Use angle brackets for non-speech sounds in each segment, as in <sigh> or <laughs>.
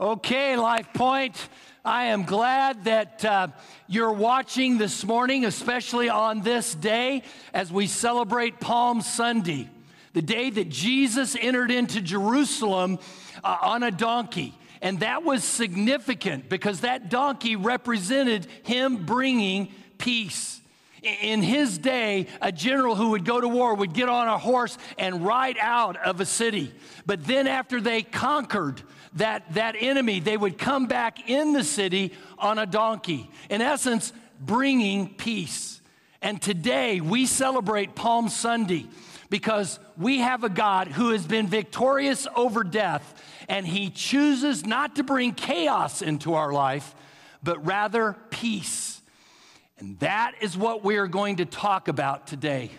Okay, Life Point. I am glad that uh, you're watching this morning, especially on this day as we celebrate Palm Sunday, the day that Jesus entered into Jerusalem uh, on a donkey. And that was significant because that donkey represented him bringing peace. In his day, a general who would go to war would get on a horse and ride out of a city. But then, after they conquered that, that enemy, they would come back in the city on a donkey. In essence, bringing peace. And today, we celebrate Palm Sunday because we have a God who has been victorious over death, and he chooses not to bring chaos into our life, but rather peace. And that is what we are going to talk about today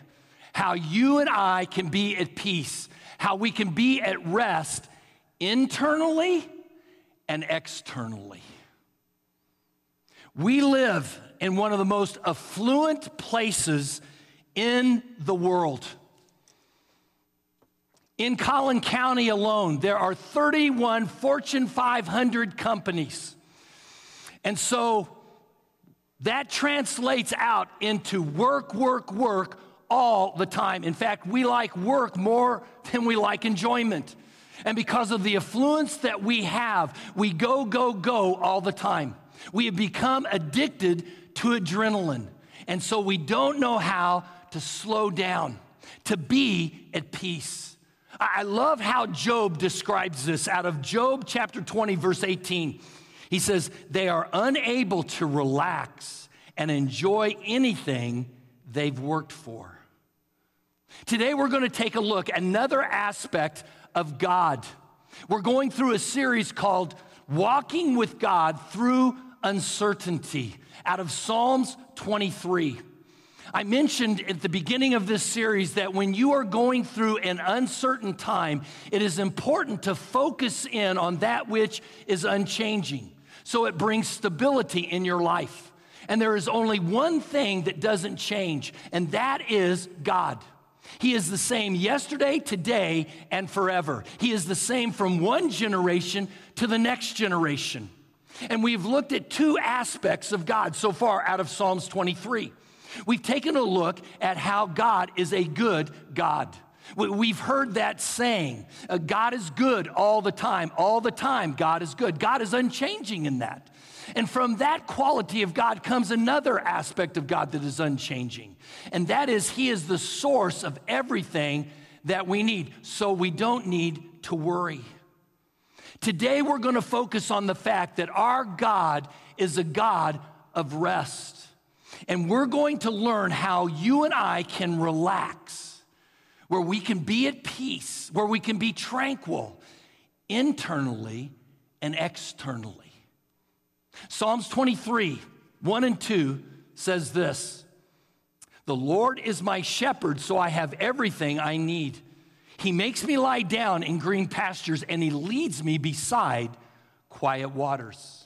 how you and I can be at peace, how we can be at rest internally and externally. We live in one of the most affluent places in the world. In Collin County alone, there are 31 Fortune 500 companies. And so that translates out into work, work, work all the time. In fact, we like work more than we like enjoyment. And because of the affluence that we have, we go, go, go all the time. We have become addicted to adrenaline. And so we don't know how to slow down, to be at peace. I love how Job describes this out of Job chapter 20, verse 18. He says, they are unable to relax and enjoy anything they've worked for. Today, we're going to take a look at another aspect of God. We're going through a series called Walking with God Through Uncertainty out of Psalms 23. I mentioned at the beginning of this series that when you are going through an uncertain time, it is important to focus in on that which is unchanging so it brings stability in your life. And there is only one thing that doesn't change, and that is God. He is the same yesterday, today, and forever. He is the same from one generation to the next generation. And we've looked at two aspects of God so far out of Psalms 23. We've taken a look at how God is a good God. We've heard that saying uh, God is good all the time. All the time, God is good. God is unchanging in that. And from that quality of God comes another aspect of God that is unchanging, and that is He is the source of everything that we need, so we don't need to worry. Today, we're going to focus on the fact that our God is a God of rest. And we're going to learn how you and I can relax where we can be at peace, where we can be tranquil internally and externally. Psalms 23, 1 and 2 says this The Lord is my shepherd, so I have everything I need. He makes me lie down in green pastures, and He leads me beside quiet waters.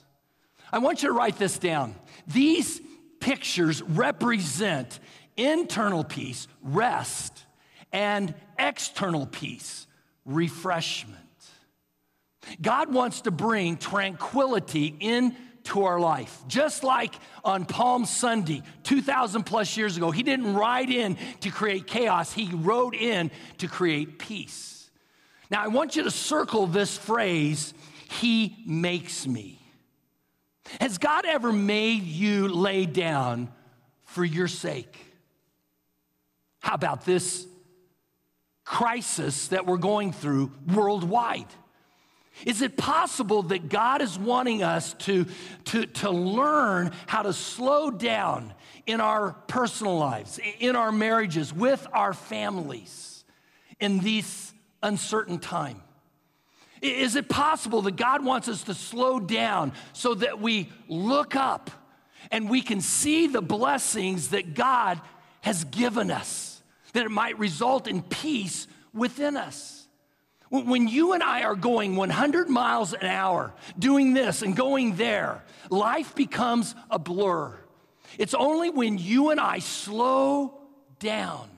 I want you to write this down. These pictures represent internal peace, rest, and external peace, refreshment. God wants to bring tranquility into our life. Just like on Palm Sunday, 2,000 plus years ago, He didn't ride in to create chaos, He rode in to create peace. Now, I want you to circle this phrase, He makes me. Has God ever made you lay down for your sake? How about this crisis that we're going through worldwide. Is it possible that God is wanting us to, to, to learn how to slow down in our personal lives, in our marriages, with our families in this uncertain time? Is it possible that God wants us to slow down so that we look up and we can see the blessings that God has given us? That it might result in peace within us. When you and I are going 100 miles an hour, doing this and going there, life becomes a blur. It's only when you and I slow down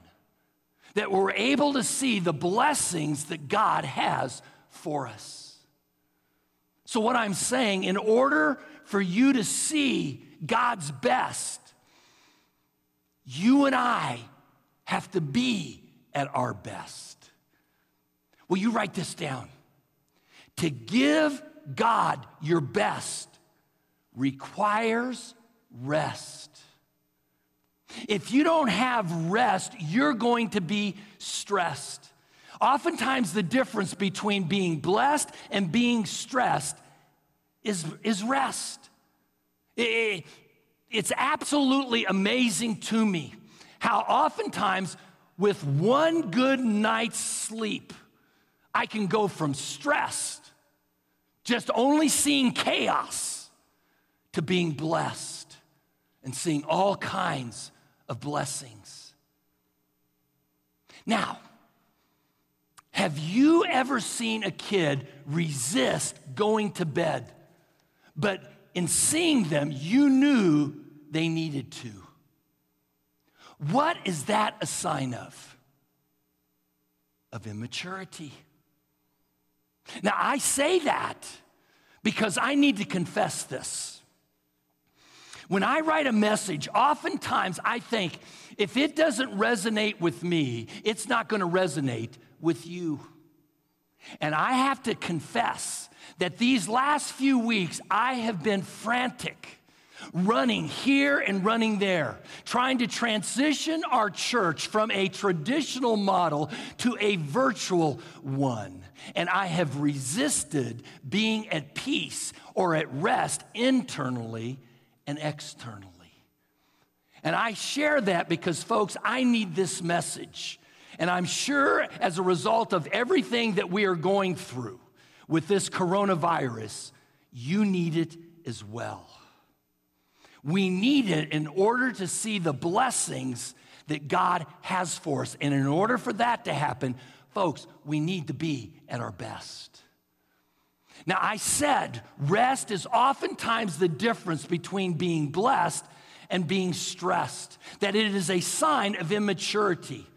that we're able to see the blessings that God has for us. So, what I'm saying, in order for you to see God's best, you and I have to be at our best. Will you write this down? To give God your best requires rest. If you don't have rest, you're going to be stressed. Oftentimes, the difference between being blessed and being stressed is, is rest. It, it's absolutely amazing to me how oftentimes, with one good night's sleep, I can go from stressed, just only seeing chaos, to being blessed and seeing all kinds of blessings. Now, have you ever seen a kid resist going to bed, but in seeing them, you knew they needed to? What is that a sign of? Of immaturity. Now, I say that because I need to confess this. When I write a message, oftentimes I think if it doesn't resonate with me, it's not going to resonate with you. And I have to confess that these last few weeks I have been frantic, running here and running there, trying to transition our church from a traditional model to a virtual one. And I have resisted being at peace or at rest internally and externally. And I share that because, folks, I need this message. And I'm sure as a result of everything that we are going through with this coronavirus, you need it as well. We need it in order to see the blessings that God has for us. And in order for that to happen, folks, we need to be at our best. Now, I said rest is oftentimes the difference between being blessed and being stressed, that it is a sign of immaturity.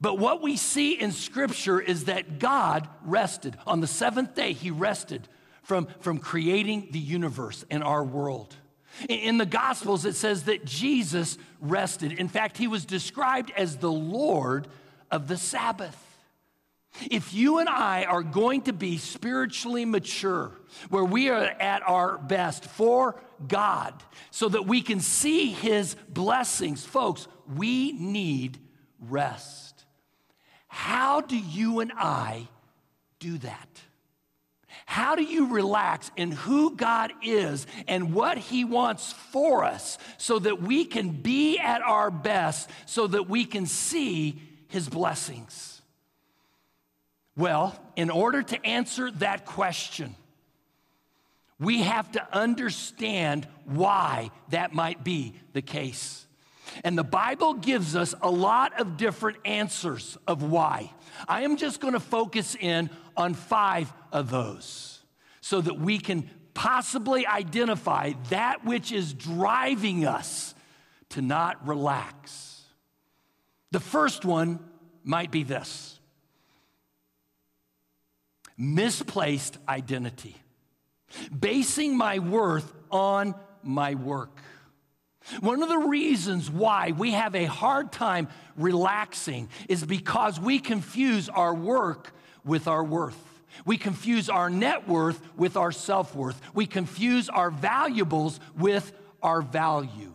But what we see in Scripture is that God rested. On the seventh day, He rested from, from creating the universe and our world. In the Gospels, it says that Jesus rested. In fact, He was described as the Lord of the Sabbath. If you and I are going to be spiritually mature, where we are at our best for God, so that we can see His blessings, folks, we need rest. How do you and I do that? How do you relax in who God is and what He wants for us so that we can be at our best, so that we can see His blessings? Well, in order to answer that question, we have to understand why that might be the case. And the Bible gives us a lot of different answers of why. I am just going to focus in on five of those so that we can possibly identify that which is driving us to not relax. The first one might be this misplaced identity, basing my worth on my work. One of the reasons why we have a hard time relaxing is because we confuse our work with our worth. We confuse our net worth with our self worth. We confuse our valuables with our value.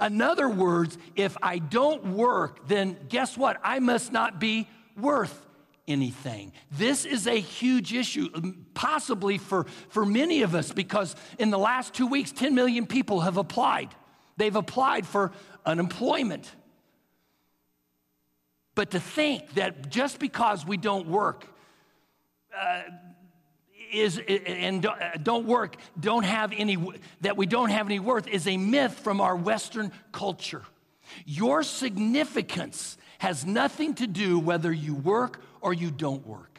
In other words, if I don't work, then guess what? I must not be worth anything. This is a huge issue, um, possibly for, for many of us, because in the last two weeks, 10 million people have applied. They've applied for unemployment. But to think that just because we don't work, uh, is and uh, don't work, don't have any that we don't have any worth is a myth from our Western culture. Your significance has nothing to do whether you work or you don't work.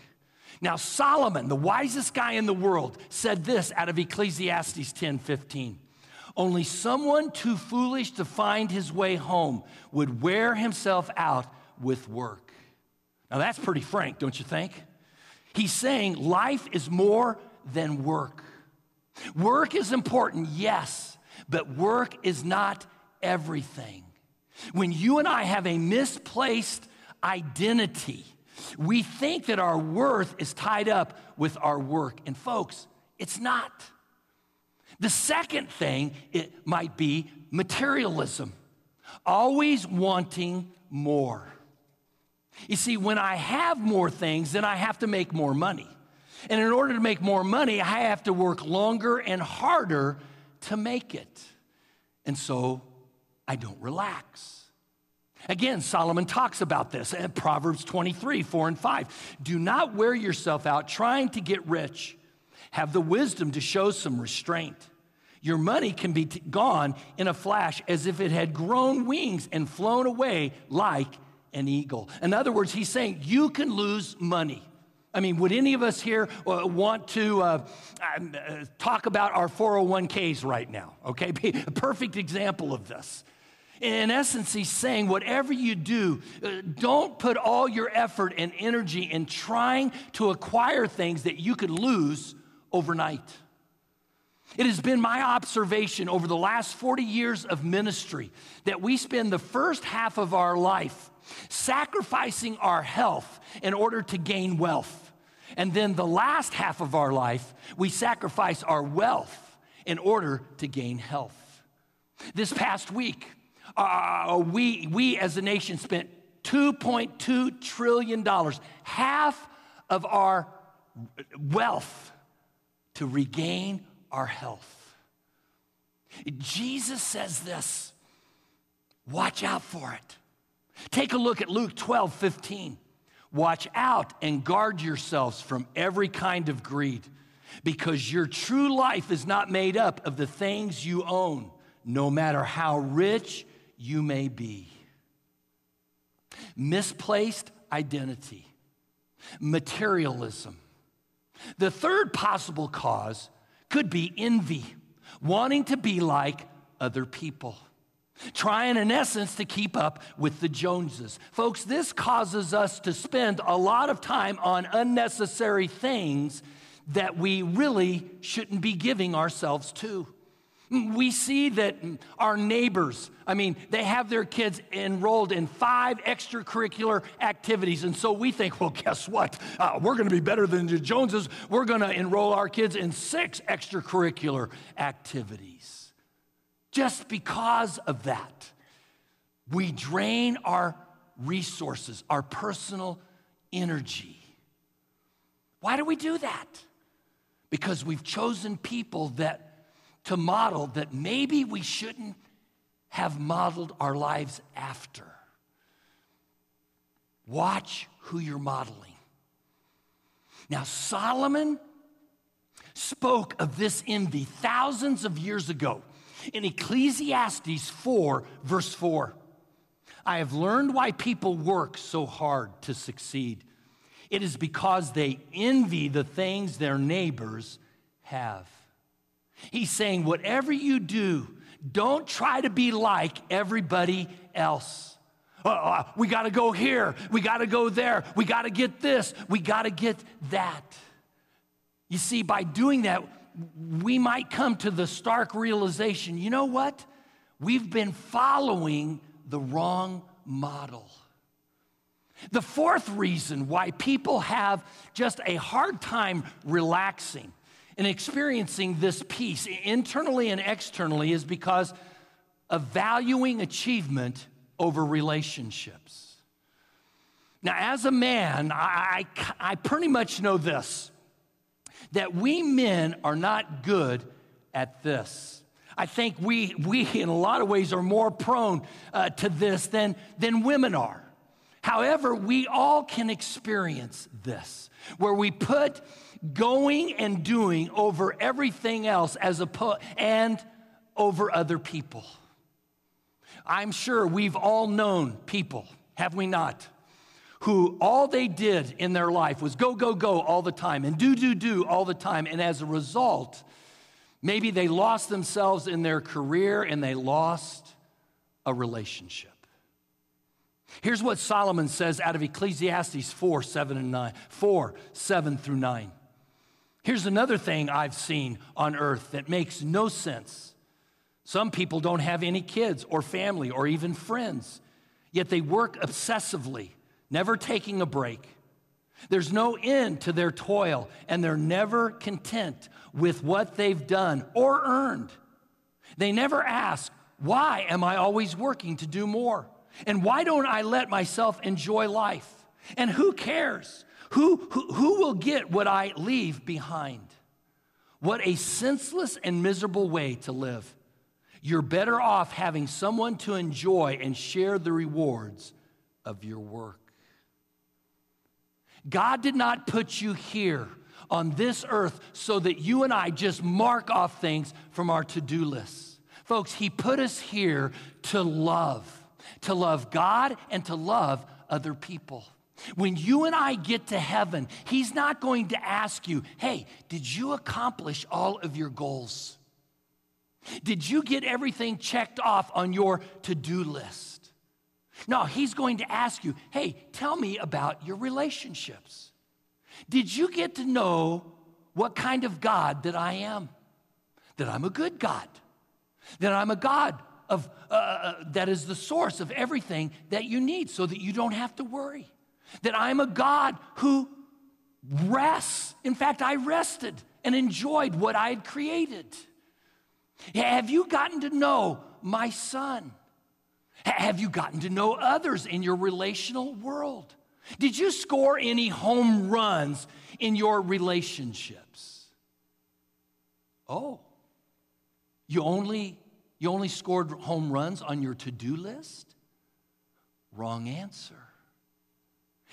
Now, Solomon, the wisest guy in the world, said this out of Ecclesiastes 10 15. Only someone too foolish to find his way home would wear himself out with work. Now, that's pretty frank, don't you think? He's saying life is more than work. Work is important, yes, but work is not everything. When you and I have a misplaced identity, we think that our worth is tied up with our work. And folks, it's not. The second thing, it might be materialism, always wanting more. You see, when I have more things, then I have to make more money. And in order to make more money, I have to work longer and harder to make it. And so I don't relax. Again, Solomon talks about this in Proverbs 23, 4 and 5. Do not wear yourself out trying to get rich. Have the wisdom to show some restraint. Your money can be t- gone in a flash as if it had grown wings and flown away like an eagle. In other words, he's saying you can lose money. I mean, would any of us here uh, want to uh, um, uh, talk about our 401ks right now? Okay, <laughs> a perfect example of this. In essence, he's saying, whatever you do, uh, don't put all your effort and energy in trying to acquire things that you could lose overnight. It has been my observation over the last 40 years of ministry that we spend the first half of our life sacrificing our health in order to gain wealth. And then the last half of our life, we sacrifice our wealth in order to gain health. This past week, uh, we, we as a nation spent $2.2 trillion, half of our wealth to regain our health. Jesus says this watch out for it. Take a look at Luke 12, 15. Watch out and guard yourselves from every kind of greed, because your true life is not made up of the things you own, no matter how rich you may be. Misplaced identity, materialism. The third possible cause could be envy, wanting to be like other people. Trying, in essence, to keep up with the Joneses. Folks, this causes us to spend a lot of time on unnecessary things that we really shouldn't be giving ourselves to. We see that our neighbors, I mean, they have their kids enrolled in five extracurricular activities. And so we think, well, guess what? Uh, we're going to be better than the Joneses. We're going to enroll our kids in six extracurricular activities. Just because of that, we drain our resources, our personal energy. Why do we do that? Because we've chosen people that to model that maybe we shouldn't have modeled our lives after. Watch who you're modeling. Now, Solomon spoke of this envy thousands of years ago in Ecclesiastes 4, verse 4. I have learned why people work so hard to succeed. It is because they envy the things their neighbors have. He's saying, whatever you do, don't try to be like everybody else. Uh, uh we got to go here. We got to go there. We got to get this. We got to get that. You see, by doing that, we might come to the stark realization you know what? We've been following the wrong model. The fourth reason why people have just a hard time relaxing and experiencing this peace internally and externally is because of valuing achievement over relationships. Now, as a man, I, I, I pretty much know this that we men are not good at this. I think we, we in a lot of ways, are more prone uh, to this than, than women are. However, we all can experience this, where we put going and doing over everything else as a and over other people. I'm sure we've all known people, have we not? Who all they did in their life was go, go, go all the time and do, do, do all the time. And as a result, maybe they lost themselves in their career and they lost a relationship. Here's what Solomon says out of Ecclesiastes 4 7 and 9, 4 7 through 9. Here's another thing I've seen on earth that makes no sense. Some people don't have any kids or family or even friends, yet they work obsessively, never taking a break. There's no end to their toil, and they're never content with what they've done or earned. They never ask, Why am I always working to do more? And why don't I let myself enjoy life? And who cares? Who, who, will get what I leave behind? What a senseless and miserable way to live. You're better off having someone to enjoy and share the rewards of your work. God did not put you here on this earth so that you and I just mark off things from our to do lists. Folks, He put us here to love, to love God and to love other people. When you and I get to heaven, He's not going to ask you, hey, did you accomplish all of your goals? Did you get everything checked off on your to do list? No, He's going to ask you, hey, tell me about your relationships. Did you get to know what kind of God that I am? That I'm a good God, that I'm a God of, uh, uh that is the source of everything that you need so that you don't have to worry that I'm a God who rests. In fact, I rested and enjoyed what I had created. Have you gotten to know my son? Have you gotten to know others in your relational world? Did you score any home runs in your relationships? Oh, you only, you only scored home runs on your to do list? Wrong answer.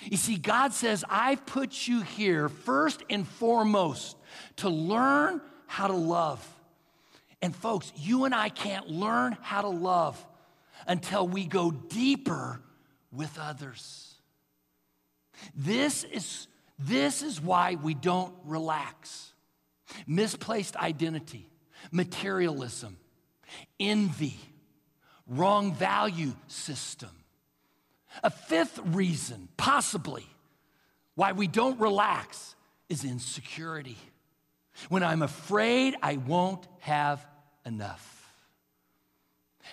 You see, God says, I've put you here first and foremost to learn how to love. And folks, you and I can't learn how to love until we go deeper with others. This is, this is why we don't relax. Misplaced identity, materialism, envy, wrong value system a fifth reason, possibly, why we don't relax is insecurity. When I'm afraid I won't have enough.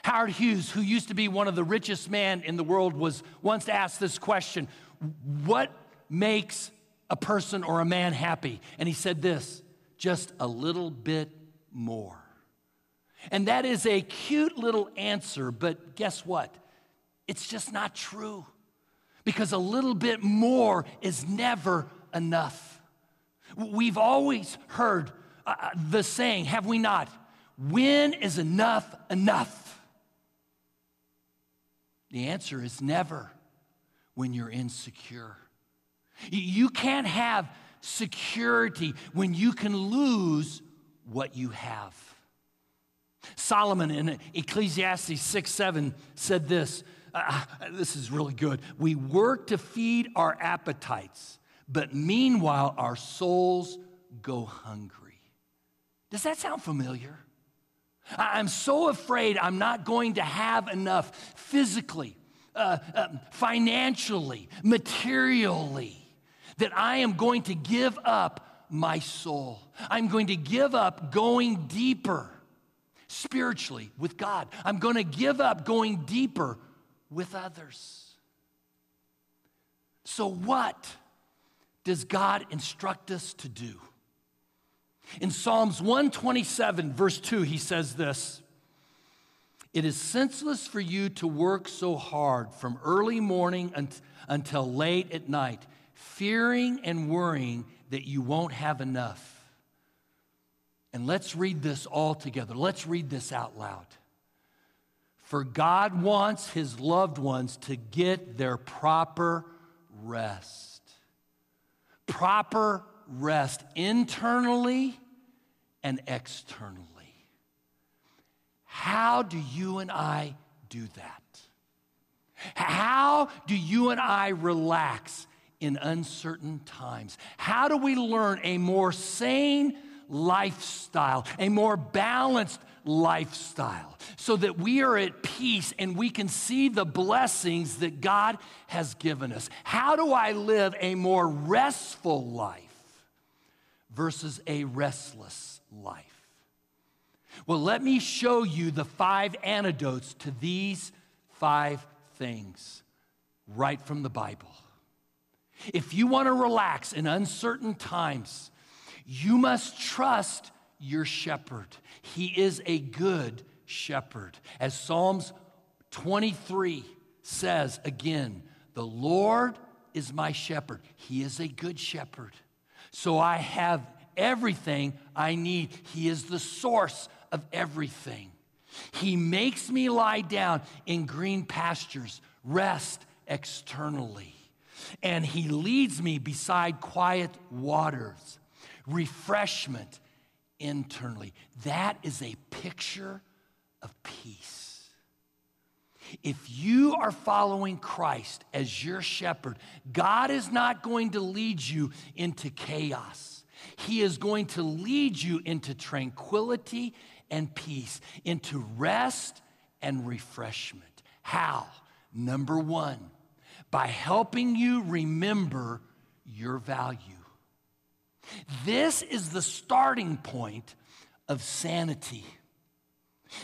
Howard Hughes, who used to be one of the richest men in the world, was once asked this question What makes a person or a man happy? And he said this just a little bit more. And that is a cute little answer, but guess what? It's just not true because a little bit more is never enough. We've always heard uh, uh, the saying, have we not? When is enough enough? The answer is never when you're insecure. You can't have security when you can lose what you have. Solomon in Ecclesiastes 6 7 said this uh, this is really good. We work to feed our appetites, but meanwhile, our souls go hungry. Does that sound familiar? I'm so afraid I'm not going to have enough physically, uh, uh, financially, materially, that I am going to give up my soul. I'm going to give up going deeper spiritually with God. I'm going to give up going deeper with others. So, what does God instruct us to do? In Psalms 127, verse 2, he says this It is senseless for you to work so hard from early morning until late at night, fearing and worrying that you won't have enough. And let's read this all together. Let's read this out loud. For God wants his loved ones to get their proper rest. Proper rest internally and externally. How do you and I do that? How do you and I relax in uncertain times? How do we learn a more sane lifestyle, a more balanced lifestyle, so that we are at peace and we can see the blessings that God has given us. How do I live a more restful life versus a restless life? Well, let me show you the five antidotes to these five things right from the Bible. If you want to relax in uncertain times, you must trust your shepherd. He is a good shepherd. As Psalms 23 says again, the Lord is my shepherd. He is a good shepherd. So I have everything I need. He is the source of everything. He makes me lie down in green pastures, rest externally. And He leads me beside quiet waters, refreshment internally. That is a picture of peace. If you are following Christ as your shepherd, God is not going to lead you into chaos. He is going to lead you into tranquility and peace, into rest and refreshment. How? Number one, by helping you remember your value. This is the starting point of sanity.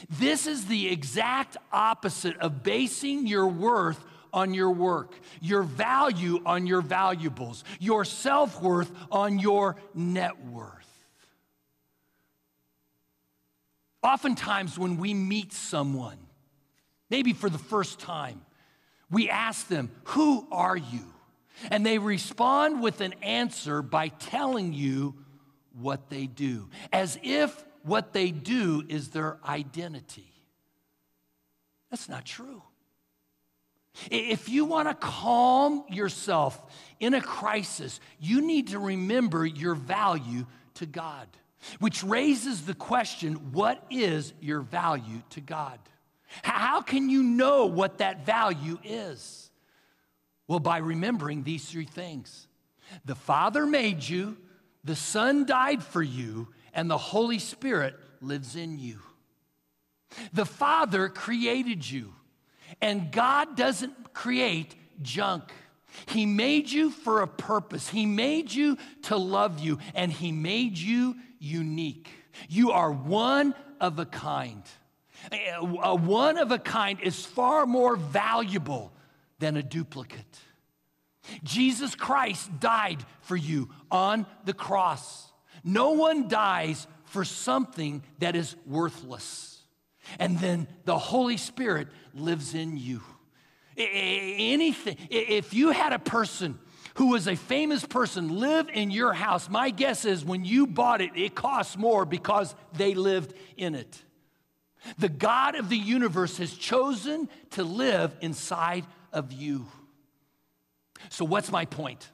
This is the exact opposite of basing your worth on your work, your value on your valuables, your self worth on your net worth. Oftentimes, when we meet someone, maybe for the first time, we ask them, Who are you? And they respond with an answer by telling you what they do, as if what they do is their identity. That's not true. If you want to calm yourself in a crisis, you need to remember your value to God. Which raises the question what is your value to God? How can you know what that value is? Well, by remembering these three things the Father made you, the Son died for you, and the Holy Spirit lives in you. The Father created you, and God doesn't create junk. He made you for a purpose. He made you to love you, and He made you unique. You are one of a kind. A one of a kind is far more valuable than a duplicate. Jesus Christ died for you on the cross. No one dies for something that is worthless. And then the Holy Spirit lives in you. Anything, if you had a person who was a famous person live in your house, my guess is when you bought it, it costs more because they lived in it. The God of the universe has chosen to live inside of you. So, what's my point?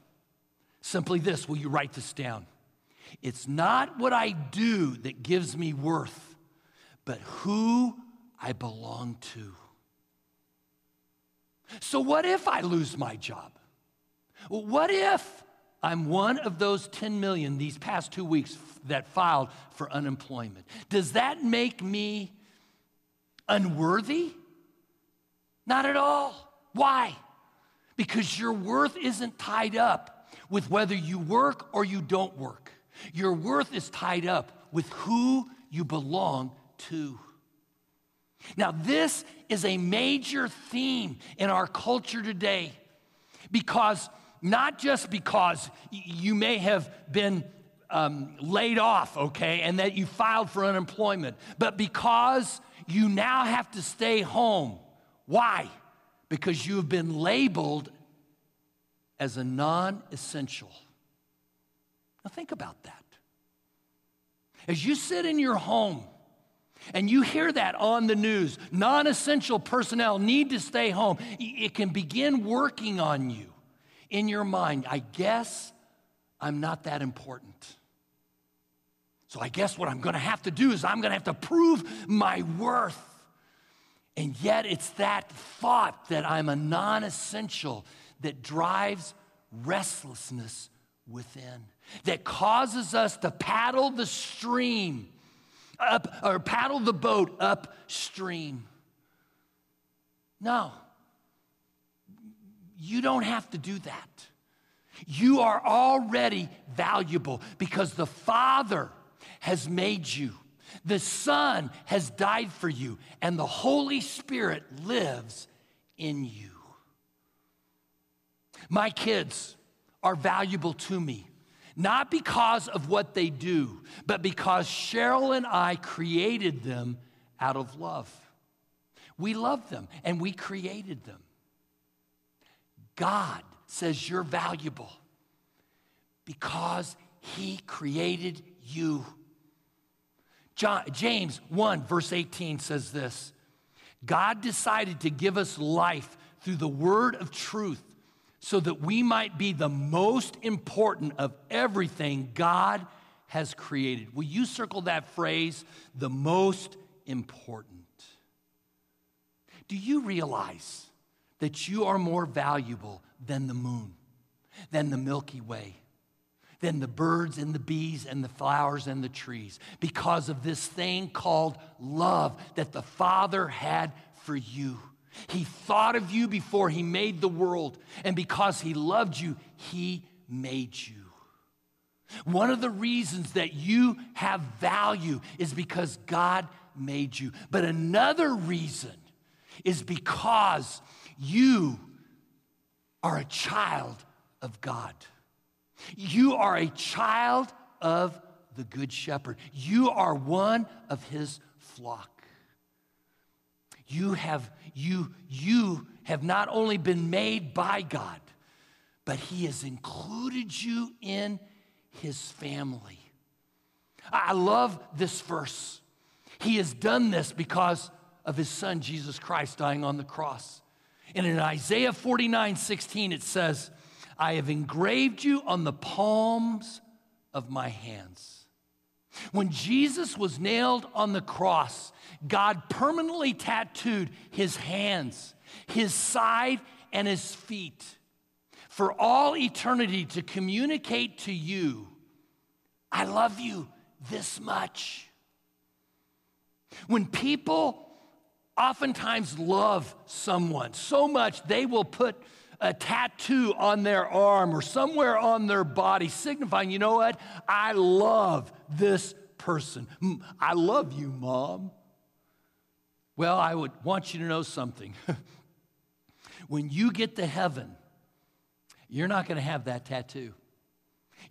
Simply this will you write this down? It's not what I do that gives me worth, but who I belong to. So, what if I lose my job? What if I'm one of those 10 million these past two weeks that filed for unemployment? Does that make me unworthy? Not at all. Why? Because your worth isn't tied up with whether you work or you don't work. Your worth is tied up with who you belong to. Now, this is a major theme in our culture today because not just because you may have been um, laid off, okay, and that you filed for unemployment, but because you now have to stay home. Why? Because you have been labeled as a non essential. Now, think about that. As you sit in your home and you hear that on the news, non essential personnel need to stay home, it can begin working on you in your mind. I guess I'm not that important. So I guess what I'm going to have to do is I'm going to have to prove my worth. And yet it's that thought that I'm a non essential that drives restlessness within, that causes us to paddle the stream up or paddle the boat upstream. No, you don't have to do that. You are already valuable because the Father has made you. The Son has died for you, and the Holy Spirit lives in you. My kids are valuable to me, not because of what they do, but because Cheryl and I created them out of love. We love them and we created them. God says you're valuable because he created you. John, James 1, verse 18 says this God decided to give us life through the word of truth so that we might be the most important of everything God has created. Will you circle that phrase, the most important? Do you realize that you are more valuable than the moon, than the Milky Way, than the birds and the bees and the flowers and the trees because of this thing called love that the Father had for you. He thought of you before He made the world, and because He loved you, He made you. One of the reasons that you have value is because God made you. But another reason is because you are a child of God. You are a child of the Good Shepherd. You are one of his flock. You have, you, you have not only been made by God, but he has included you in his family. I love this verse. He has done this because of his son, Jesus Christ, dying on the cross. And in Isaiah 49 16, it says, I have engraved you on the palms of my hands. When Jesus was nailed on the cross, God permanently tattooed his hands, his side, and his feet for all eternity to communicate to you, I love you this much. When people oftentimes love someone so much they will put a tattoo on their arm or somewhere on their body, signifying, you know what? I love this person. Mm, I love you, mom. Well, I would want you to know something. <laughs> when you get to heaven, you're not going to have that tattoo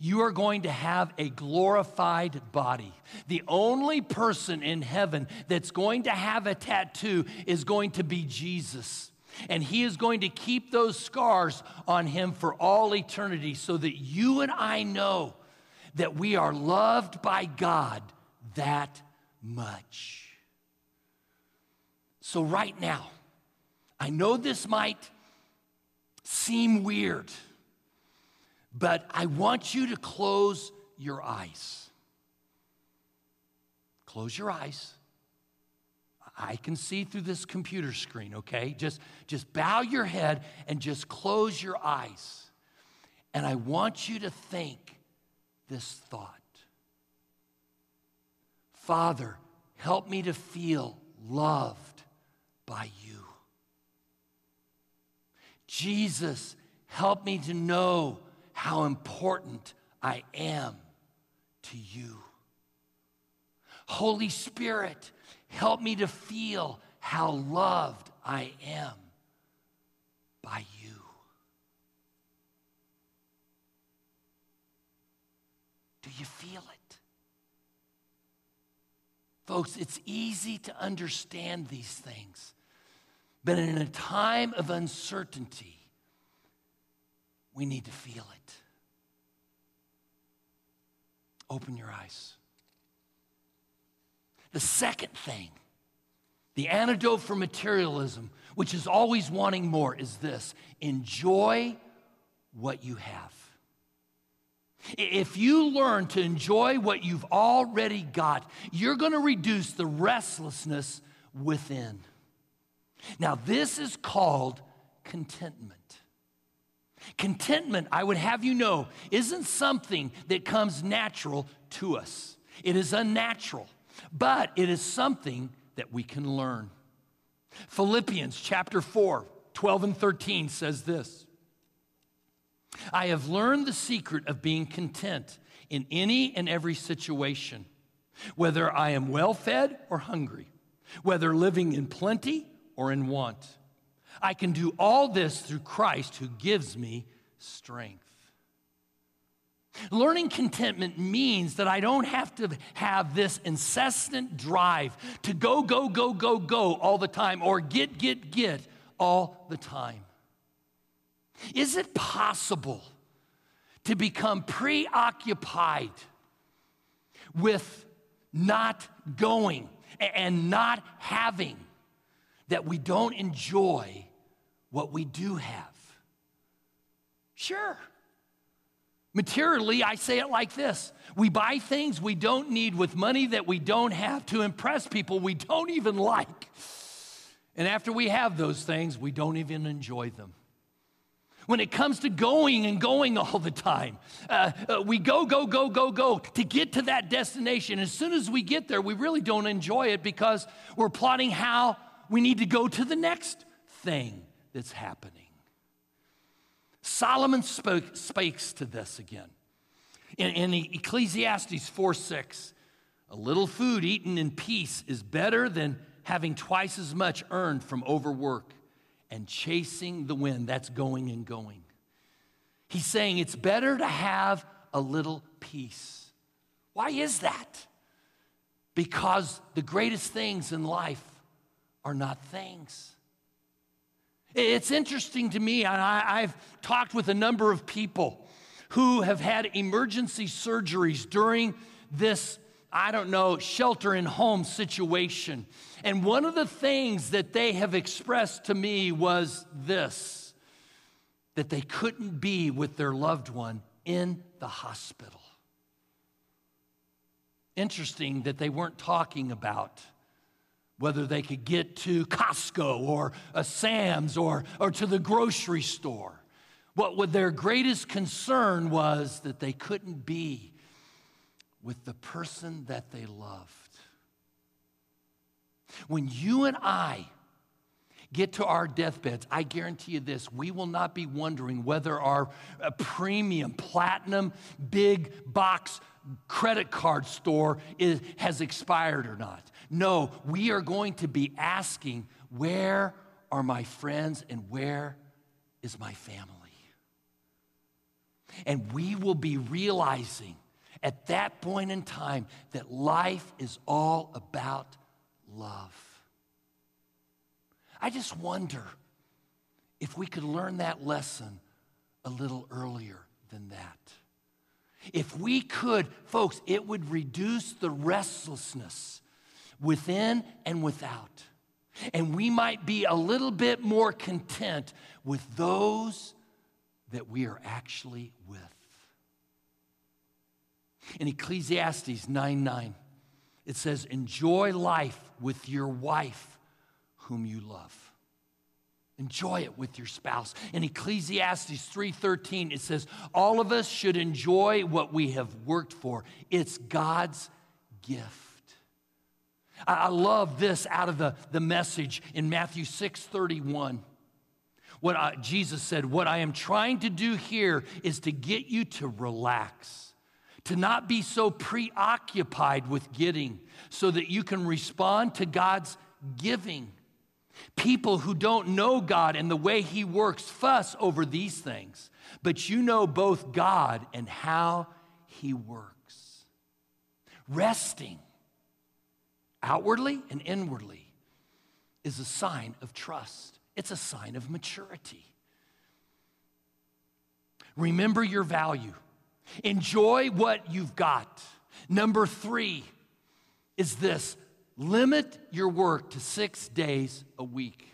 you are going to have a glorified body. The only person in heaven that's going to have a tattoo is going to be Jesus. And he is going to keep those scars on him for all eternity so that you and I know that we are loved by God that much. So, right now, I know this might seem weird. But I want you to close your eyes. Close your eyes. I can see through this computer screen, okay? Just, just bow your head and just close your eyes. And I want you to think this thought Father, help me to feel loved by you. Jesus, help me to know how important I am to you. Holy Spirit, help me to feel how loved I am by you. Do you feel it? Folks, it's easy to understand these things, but in a time of uncertainty, we need to feel it. Open your eyes. The second thing, the antidote for materialism, which is always wanting more, is this enjoy what you have. If you learn to enjoy what you've already got, you're going to reduce the restlessness within. Now, this is called contentment. Contentment, I would have you know, isn't something that comes natural to us. It is unnatural, but it is something that we can learn. Philippians chapter 4, 12 and 13 says this I have learned the secret of being content in any and every situation, whether I am well fed or hungry, whether living in plenty or in want. I can do all this through Christ who gives me strength. Learning contentment means that I don't have to have this incessant drive to go, go, go, go, go all the time or get, get, get all the time. Is it possible to become preoccupied with not going and not having that we don't enjoy what we do have? Sure. Materially, I say it like this we buy things we don't need with money that we don't have to impress people we don't even like. And after we have those things, we don't even enjoy them. When it comes to going and going all the time, uh, uh, we go, go, go, go, go to get to that destination. As soon as we get there, we really don't enjoy it because we're plotting how we need to go to the next thing that's happening. Solomon spoke, speaks to this again. In, in Ecclesiastes 4 6, a little food eaten in peace is better than having twice as much earned from overwork and chasing the wind. That's going and going. He's saying it's better to have a little peace. Why is that? Because the greatest things in life are not things. It's interesting to me, and I, have talked with a number of people who have had emergency surgeries during this, I don't know, shelter in home situation. And one of the things that they have expressed to me was this that they couldn't be with their loved one in the hospital. Interesting that they weren't talking about whether they could get to Costco or a Sam's or, or to the grocery store. What, what their greatest concern was that they couldn't be with the person that they loved. When you and I get to our deathbeds, I guarantee you this we will not be wondering whether our uh, premium, platinum, big box credit card store is, has expired or not. No, we are going to be asking, where are my friends and where is my family? And we will be realizing at that point in time that life is all about love. I just wonder if we could learn that lesson a little earlier than that. If we could, folks, it would reduce the restlessness within and without. And we might be a little bit more content with those that we are actually with. In Ecclesiastes 9 9, it says, Enjoy life with your wife whom you love. Enjoy it with your spouse. In Ecclesiastes 3:13 it says all of us should enjoy what we have worked for. It's God's gift. I love this out of the, the message in Matthew 6:31. What I, Jesus said, what I am trying to do here is to get you to relax to not be so preoccupied with getting so that you can respond to God's giving. People who don't know God and the way He works fuss over these things, but you know both God and how He works. Resting outwardly and inwardly is a sign of trust, it's a sign of maturity. Remember your value. Enjoy what you've got. Number three is this limit your work to six days a week.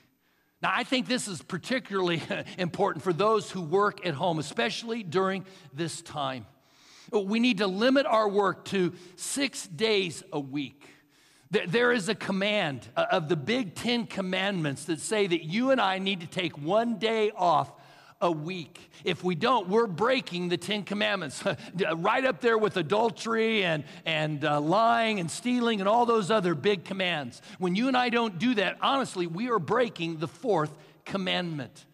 Now, I think this is particularly <laughs> important for those who work at home, especially during this time. We need to limit our work to six days a week. There is a command uh, of the big Ten Commandments that say that you and I need to take one day off a week. If we don't, we're breaking the Ten Commandments, <laughs> right up there with adultery and, and uh, lying and stealing and all those other big commands. When you and I don't do that, honestly, we are breaking the fourth commandment.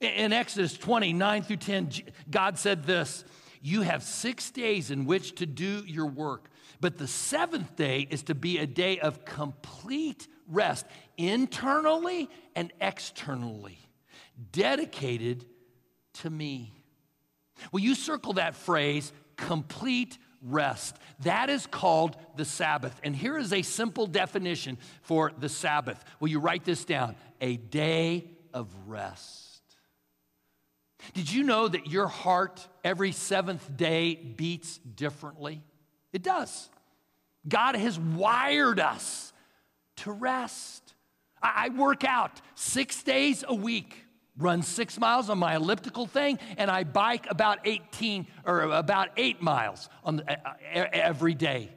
In Exodus 20, 9 through 10, God said this You have six days in which to do your work, but the seventh day is to be a day of complete rest, internally and externally, dedicated to me. Will you circle that phrase, complete rest? That is called the Sabbath. And here is a simple definition for the Sabbath. Will you write this down? A day of rest. Did you know that your heart every seventh day beats differently? It does. God has wired us to rest. I work out six days a week, run six miles on my elliptical thing, and I bike about 18 or about eight miles on the, uh, every day.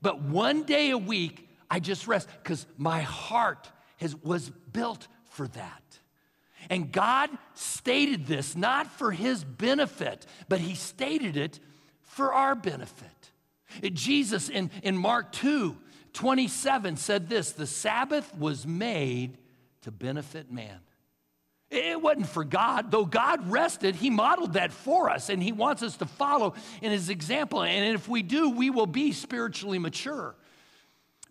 But one day a week, I just rest because my heart has, was built for that. And God stated this not for his benefit, but he stated it for our benefit. Jesus in, in Mark 2 27 said this the Sabbath was made to benefit man. It wasn't for God. Though God rested, He modeled that for us, and He wants us to follow in His example. And if we do, we will be spiritually mature.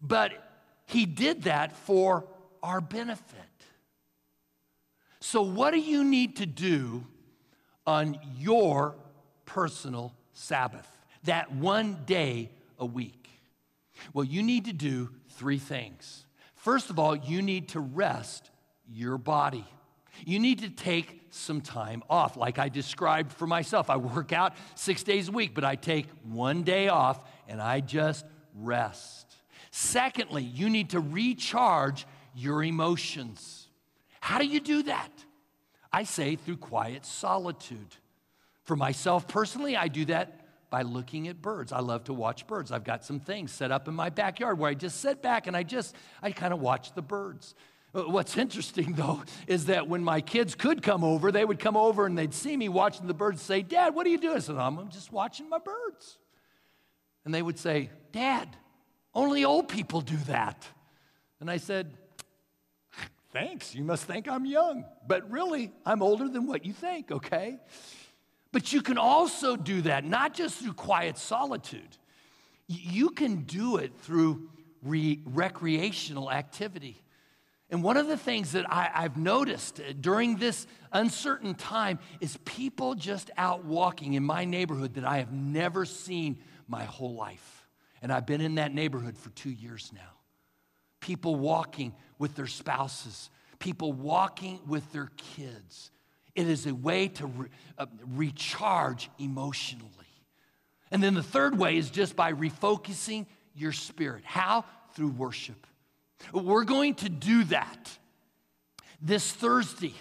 But He did that for our benefit. So, what do you need to do on your personal Sabbath, that one day a week? Well, you need to do three things. First of all, you need to rest your body. You need to take some time off, like I described for myself. I work out six days a week, but I take one day off and I just rest. Secondly, you need to recharge your emotions. How do you do that? I say through quiet solitude. For myself personally, I do that by looking at birds. I love to watch birds. I've got some things set up in my backyard where I just sit back and I just, I kind of watch the birds. Uh, what's interesting <laughs> though is that when my kids could come over, they would come over and they'd see me watching the birds say, Dad, what are you doing? I said, I'm just watching my birds. And they would say, Dad, only old people do that. And I said, Thanks. You must think I'm young. But really, I'm older than what you think, okay? But you can also do that, not just through quiet solitude, you can do it through re- recreational activity. And one of the things that I, have noticed uh, during this uncertain time is people just out walking in my neighborhood that I have never seen my whole life. And I've been in that neighborhood for two years now people walking with their spouses, people walking with their kids. It is a way to re- uh, recharge emotionally. And then the third way is just by refocusing your spirit. How? Through worship. We're going to do that this Thursday.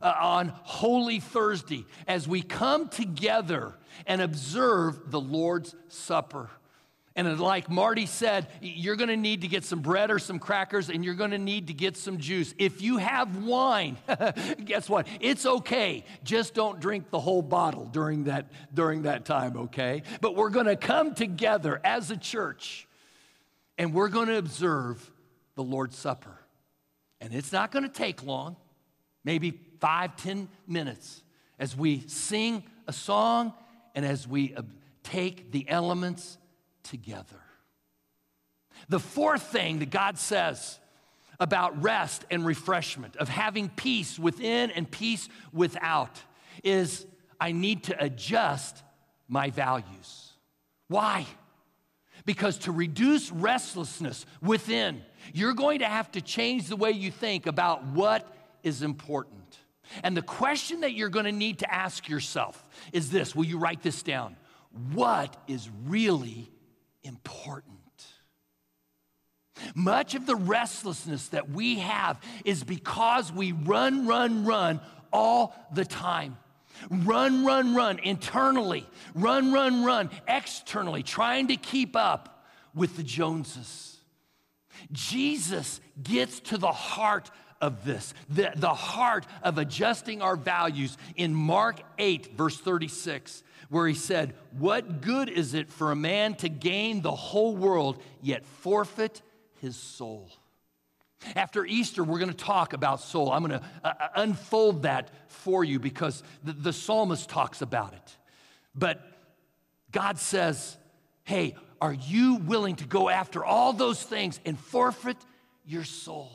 Uh, on Holy Thursday, as we come together and observe the Lord's Supper. And like Marty said, you're going to need to get some bread or some crackers and you're going to need to get some juice. If you have wine, <laughs> guess what? It's okay. Just don't drink the whole bottle during that, during that time, okay? But we're going to come together as a church and we're going to observe the Lord's Supper. And it's not going to take long, maybe five, ten minutes, as we sing a song and as we take the elements together. The fourth thing that God says about rest and refreshment, of having peace within and peace without, is I need to adjust my values. Why? Because to reduce restlessness within, you're going to have to change the way you think about what is important. And the question that you're going to need to ask yourself is this Will you write this down? What is really important. Much of the restlessness that we have is because we run, run, run all the time. Run, run, run internally, run, run, run externally, trying to keep up with the Joneses. Jesus gets to the heart of this, the, the heart of adjusting our values in Mark 8, verse 36 where he said, What good is it for a man to gain the whole world, yet forfeit his soul? After Easter, we're going to talk about soul. I'm going to uh, uh, unfold that for you because the, the psalmist talks about it. But God says, hey, are you willing to go after all those things and forfeit your soul?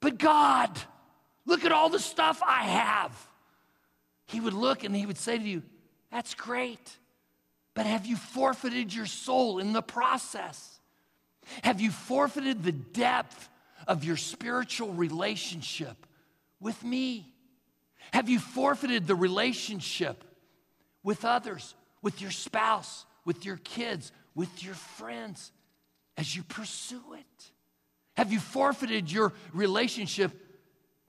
But God, look at all the stuff I have. He would look and he would say to you, That's great. But have you forfeited your soul in the process? Have you forfeited the depth of your spiritual relationship with me? Have you forfeited the relationship with others, with your spouse, with your kids, with your friends as you pursue it? Have you forfeited your relationship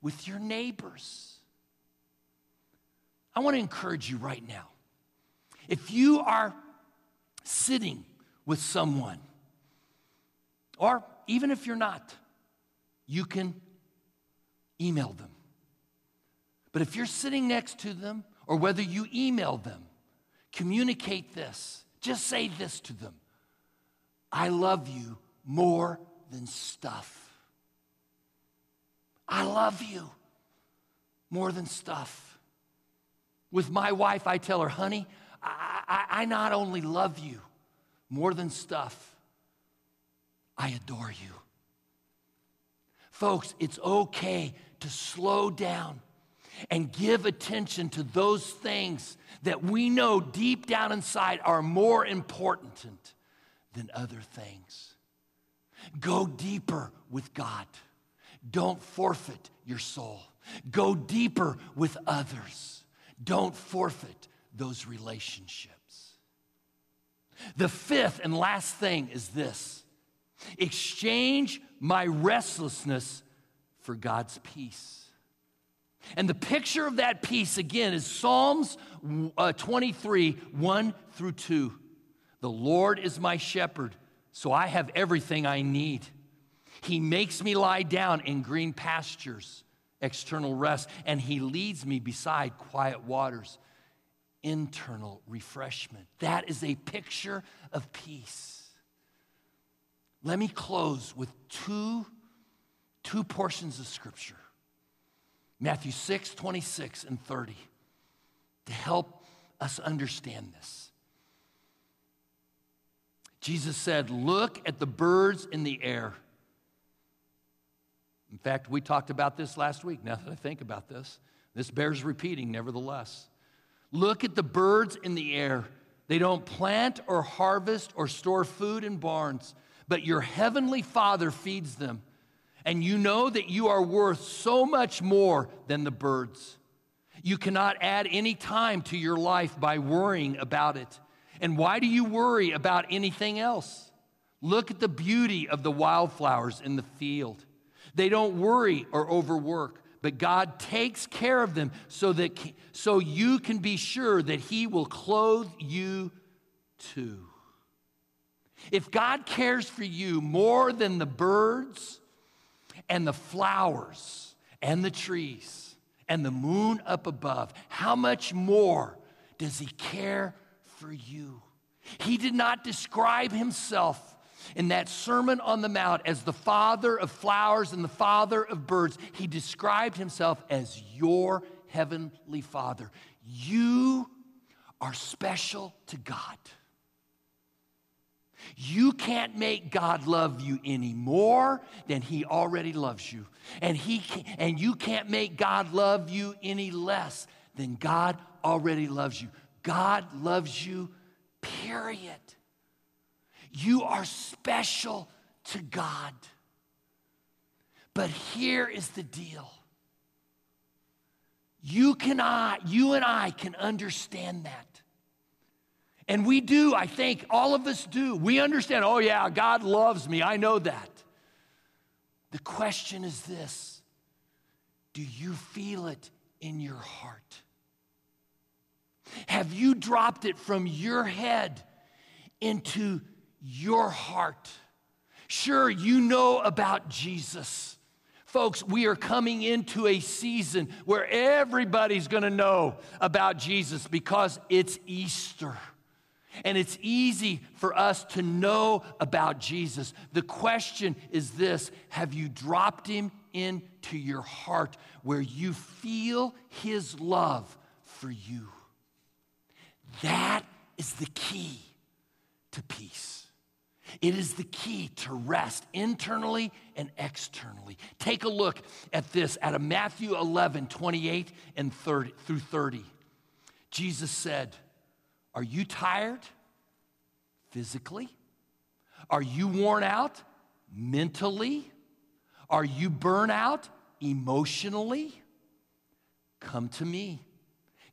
with your neighbors? I want to encourage you right now. If you are sitting with someone, or even if you're not, you can email them. But if you're sitting next to them, or whether you email them, communicate this. Just say this to them I love you more than stuff. I love you more than stuff. With my wife, I tell her, honey, I, I, I not only love you more than stuff, I adore you. Folks, it's okay to slow down and give attention to those things that we know deep down inside are more important than other things. Go deeper with God. Don't forfeit your soul. Go deeper with others. Don't forfeit those relationships. The fifth and last thing is this exchange my restlessness for God's peace. And the picture of that peace, again, is Psalms uh, 23 1 through 2. The Lord is my shepherd, so I have everything I need. He makes me lie down in green pastures, external rest, and He leads me beside quiet waters, internal refreshment. That is a picture of peace. Let me close with two, two portions of Scripture Matthew 6, 26, and 30 to help us understand this. Jesus said, Look at the birds in the air. In fact, we talked about this last week. Now that I think about this, this bears repeating, nevertheless. Look at the birds in the air. They don't plant or harvest or store food in barns, but your heavenly Father feeds them. And you know that you are worth so much more than the birds. You cannot add any time to your life by worrying about it. And why do you worry about anything else? Look at the beauty of the wildflowers in the field. They don't worry or overwork, but God takes care of them so that so you can be sure that he will clothe you too. If God cares for you more than the birds and the flowers and the trees and the moon up above, how much more does he care for you? He did not describe himself in that Sermon on the Mount as the father of flowers and the father of birds. He described himself as your heavenly father. You are special to God. You can't make God love you any more than he already loves you. And, he can, and you can't make God love you any less than God already loves you. God loves you, period. You are special to God. But here is the deal. You cannot, you and I can understand that. And we do, I think, all of us do. We understand, oh, yeah, God loves me. I know that. The question is this Do you feel it in your heart? Have you dropped it from your head into your heart. Sure, you know about Jesus. Folks, we are coming into a season where everybody's gonna know about Jesus because it's Easter. And it's easy for us to know about Jesus. The question is this Have you dropped him into your heart where you feel his love for you? That is the key to peace. It is the key to rest internally and externally. Take a look at this out of Matthew 11, 28 and 30 through 30. Jesus said, Are you tired physically? Are you worn out mentally? Are you burnt out emotionally? Come to me.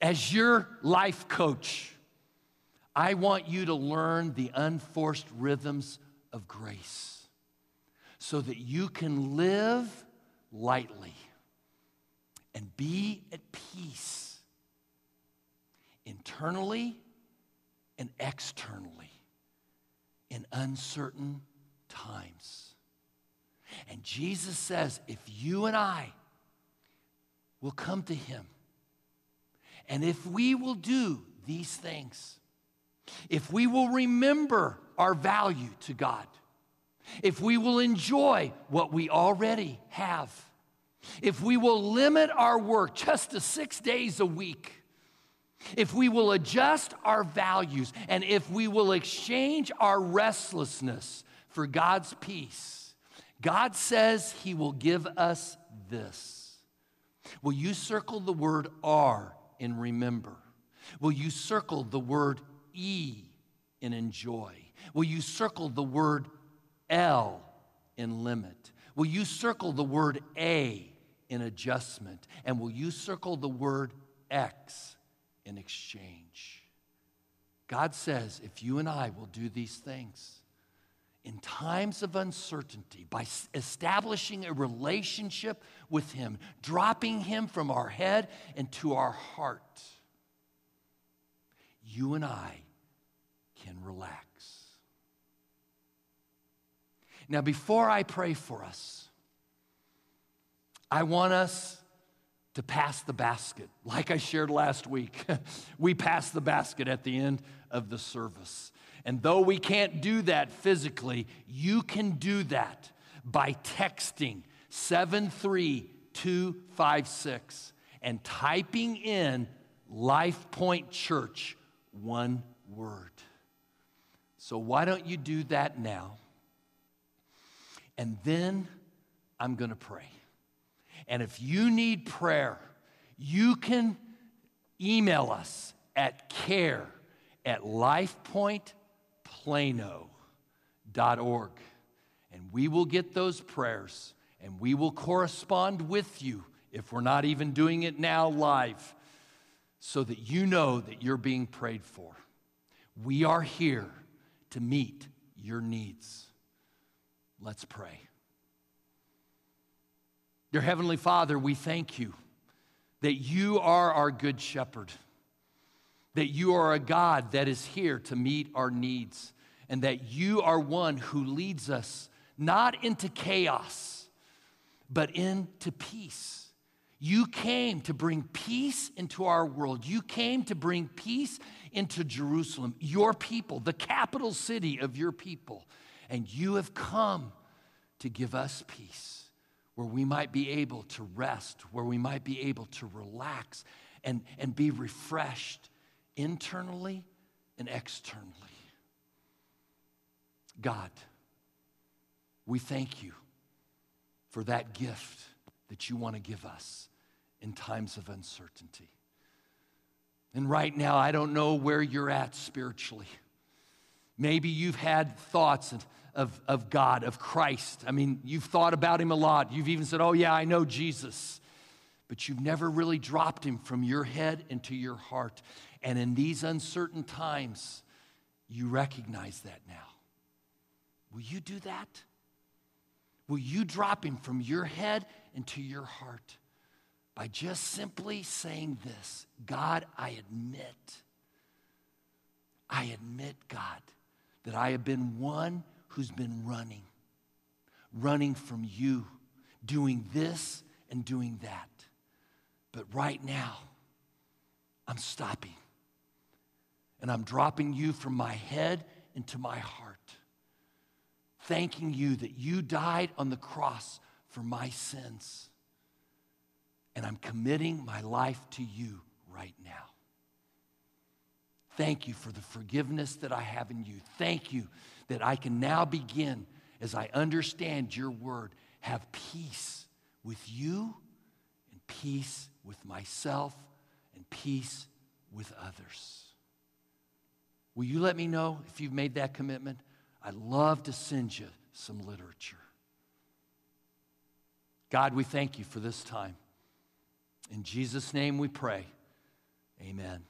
as your life coach, I want you to learn the unforced rhythms of grace so that you can live lightly and be at peace internally and externally in uncertain times. And Jesus says, if you and I will come to Him, and if we will do these things, if we will remember our value to God, if we will enjoy what we already have, if we will limit our work just to six days a week, if we will adjust our values, and if we will exchange our restlessness for God's peace, God says He will give us this. Will you circle the word R in remember? Will you circle the word E in enjoy? Will you circle the word L in limit? Will you circle the word A in adjustment? And will you circle the word X in exchange? God says if you and I will do these things, in times of uncertainty, by establishing a relationship with Him, dropping Him from our head into our heart, you and I can relax. Now, before I pray for us, I want us to pass the basket. Like I shared last week, <laughs> we pass the basket at the end of the service. And though we can't do that physically, you can do that by texting 73256 and typing in Life Point Church, one word. So, why don't you do that now? And then I'm going to pray. And if you need prayer, you can email us at care at lifepointplano.org. And we will get those prayers and we will correspond with you if we're not even doing it now live so that you know that you're being prayed for. We are here to meet your needs. Let's pray. Dear Heavenly Father, we thank you that you are our good shepherd, that you are a God that is here to meet our needs, and that you are one who leads us not into chaos, but into peace. You came to bring peace into our world. You came to bring peace into Jerusalem, your people, the capital city of your people. And you have come to give us peace where we might be able to rest, where we might be able to relax and, and be refreshed internally and externally. God, we thank you for that gift that you want to give us in times of uncertainty. And right now, I don't know where you're at spiritually. Maybe you've had thoughts of, of God, of Christ. I mean, you've thought about him a lot. You've even said, Oh, yeah, I know Jesus. But you've never really dropped him from your head into your heart. And in these uncertain times, you recognize that now. Will you do that? Will you drop him from your head into your heart by just simply saying this God, I admit, I admit, God, that I have been one who's been running, running from you, doing this and doing that. But right now, I'm stopping. And I'm dropping you from my head into my heart. Thanking you that you died on the cross for my sins. And I'm committing my life to you right now. Thank you for the forgiveness that I have in you. Thank you that I can now begin, as I understand your word, have peace with you and peace with myself and peace with others. Will you let me know if you've made that commitment? I'd love to send you some literature. God, we thank you for this time. In Jesus' name we pray. Amen.